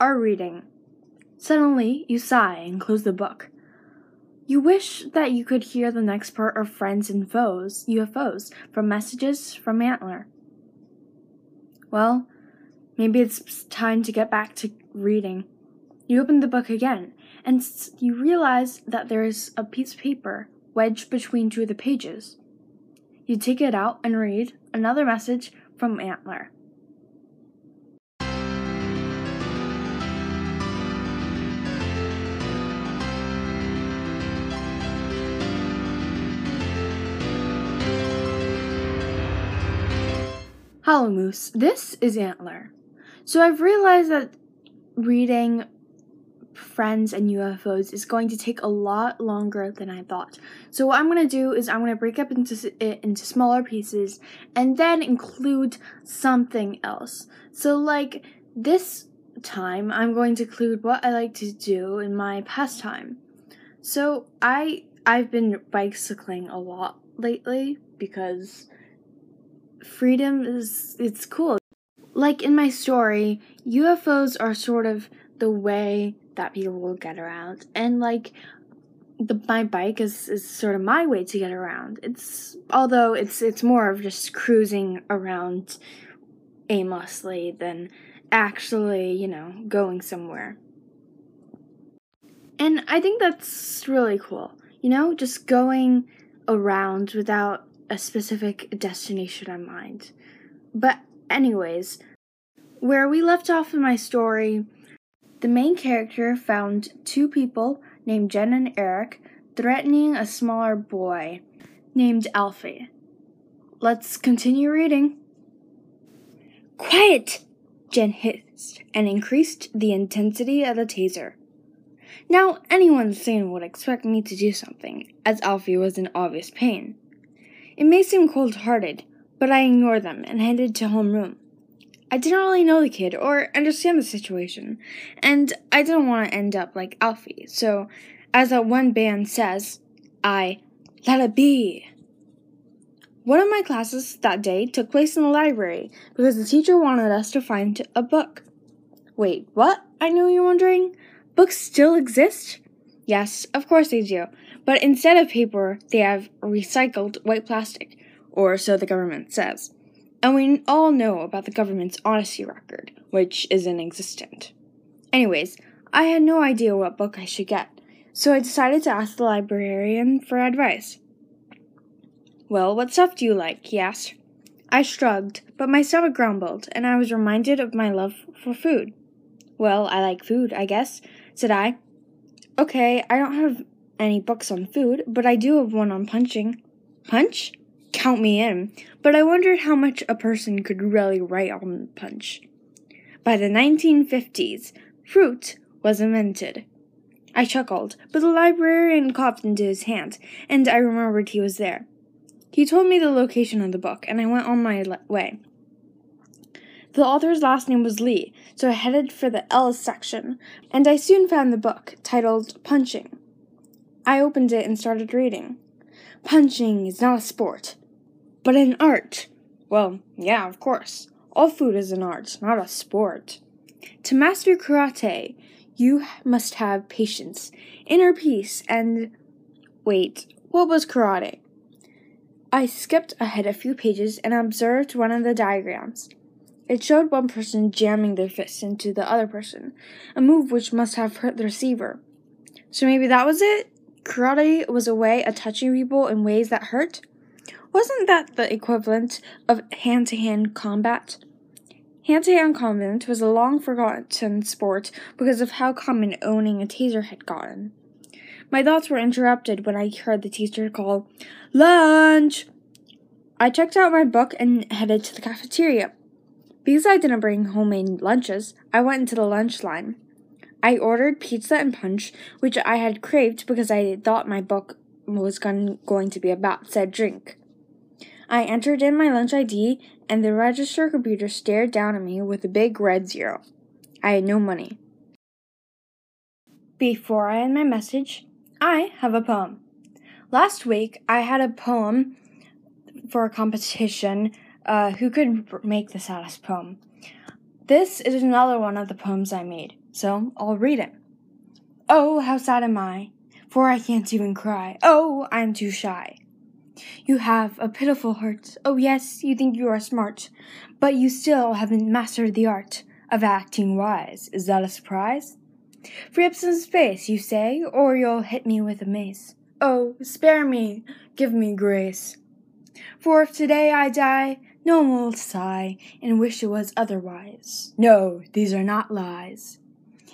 are reading. Suddenly, you sigh and close the book. You wish that you could hear the next part of Friends and Foes, UFOs, from messages from Antler. Well, maybe it's time to get back to reading. You open the book again, and you realize that there is a piece of paper wedged between two of the pages. You take it out and read another message from Antler. Hello, Moose. This is Antler. So I've realized that reading Friends and UFOs is going to take a lot longer than I thought. So what I'm going to do is I'm going to break up into it into smaller pieces and then include something else. So like this time I'm going to include what I like to do in my pastime. So I I've been bicycling a lot lately because freedom is it's cool. Like in my story, UFOs are sort of the way that people will get around, and like the my bike is, is sort of my way to get around. It's although it's it's more of just cruising around aimlessly than actually, you know, going somewhere. And I think that's really cool. You know, just going around without a specific destination in mind. But, anyways, where we left off in my story, the main character found two people named Jen and Eric threatening a smaller boy named Alfie. Let's continue reading. Quiet! Jen hissed and increased the intensity of the taser. Now, anyone sane would expect me to do something, as Alfie was in obvious pain. It may seem cold hearted, but I ignored them and headed to homeroom. I didn't really know the kid or understand the situation, and I didn't want to end up like Alfie, so, as that one band says, I let it be. One of my classes that day took place in the library because the teacher wanted us to find a book. Wait, what? I know you're wondering. Books still exist? Yes, of course they do. But instead of paper, they have recycled white plastic, or so the government says. And we all know about the government's honesty record, which is inexistent. Anyways, I had no idea what book I should get, so I decided to ask the librarian for advice. Well, what stuff do you like? he asked. I shrugged, but my stomach grumbled, and I was reminded of my love for food. Well, I like food, I guess, said I. Okay, I don't have any books on food, but I do have one on punching. Punch? Count me in. But I wondered how much a person could really write on punch. By the 1950s, fruit was invented. I chuckled, but the librarian coughed into his hand, and I remembered he was there. He told me the location of the book, and I went on my way. The author's last name was Lee, so I headed for the L section, and I soon found the book, titled Punching. I opened it and started reading. Punching is not a sport, but an art. Well, yeah, of course. All food is an art, not a sport. To master karate, you must have patience, inner peace, and. Wait, what was karate? I skipped ahead a few pages and observed one of the diagrams. It showed one person jamming their fist into the other person, a move which must have hurt the receiver. So maybe that was it? Karate was a way of touching people in ways that hurt? Wasn't that the equivalent of hand to hand combat? Hand to hand combat was a long forgotten sport because of how common owning a taser had gotten. My thoughts were interrupted when I heard the teacher call, Lunch! I checked out my book and headed to the cafeteria. Because I didn't bring homemade lunches, I went into the lunch line. I ordered pizza and punch, which I had craved because I thought my book was going to be about said drink. I entered in my lunch ID, and the register computer stared down at me with a big red zero. I had no money. Before I end my message, I have a poem. Last week, I had a poem for a competition uh, who could make the saddest poem. This is another one of the poems I made, so I'll read it. Oh, how sad am I, for I can't even cry. Oh, I am too shy. You have a pitiful heart. Oh, yes, you think you are smart, but you still haven't mastered the art of acting wise. Is that a surprise? Free up some space, you say, or you'll hit me with a mace. Oh, spare me, give me grace. For if today I die, no one will sigh and wish it was otherwise. No, these are not lies.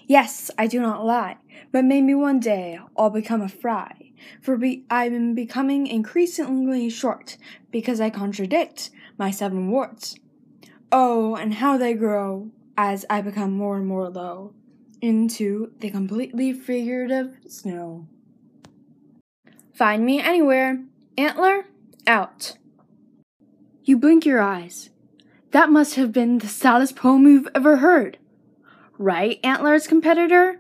Yes, I do not lie, but maybe one day I'll become a fry, for be- I'm becoming increasingly short because I contradict my seven warts. Oh, and how they grow as I become more and more low into the completely figurative snow. Find me anywhere. Antler, out. You blink your eyes. That must have been the saddest poem you've ever heard. Right, Antler's competitor?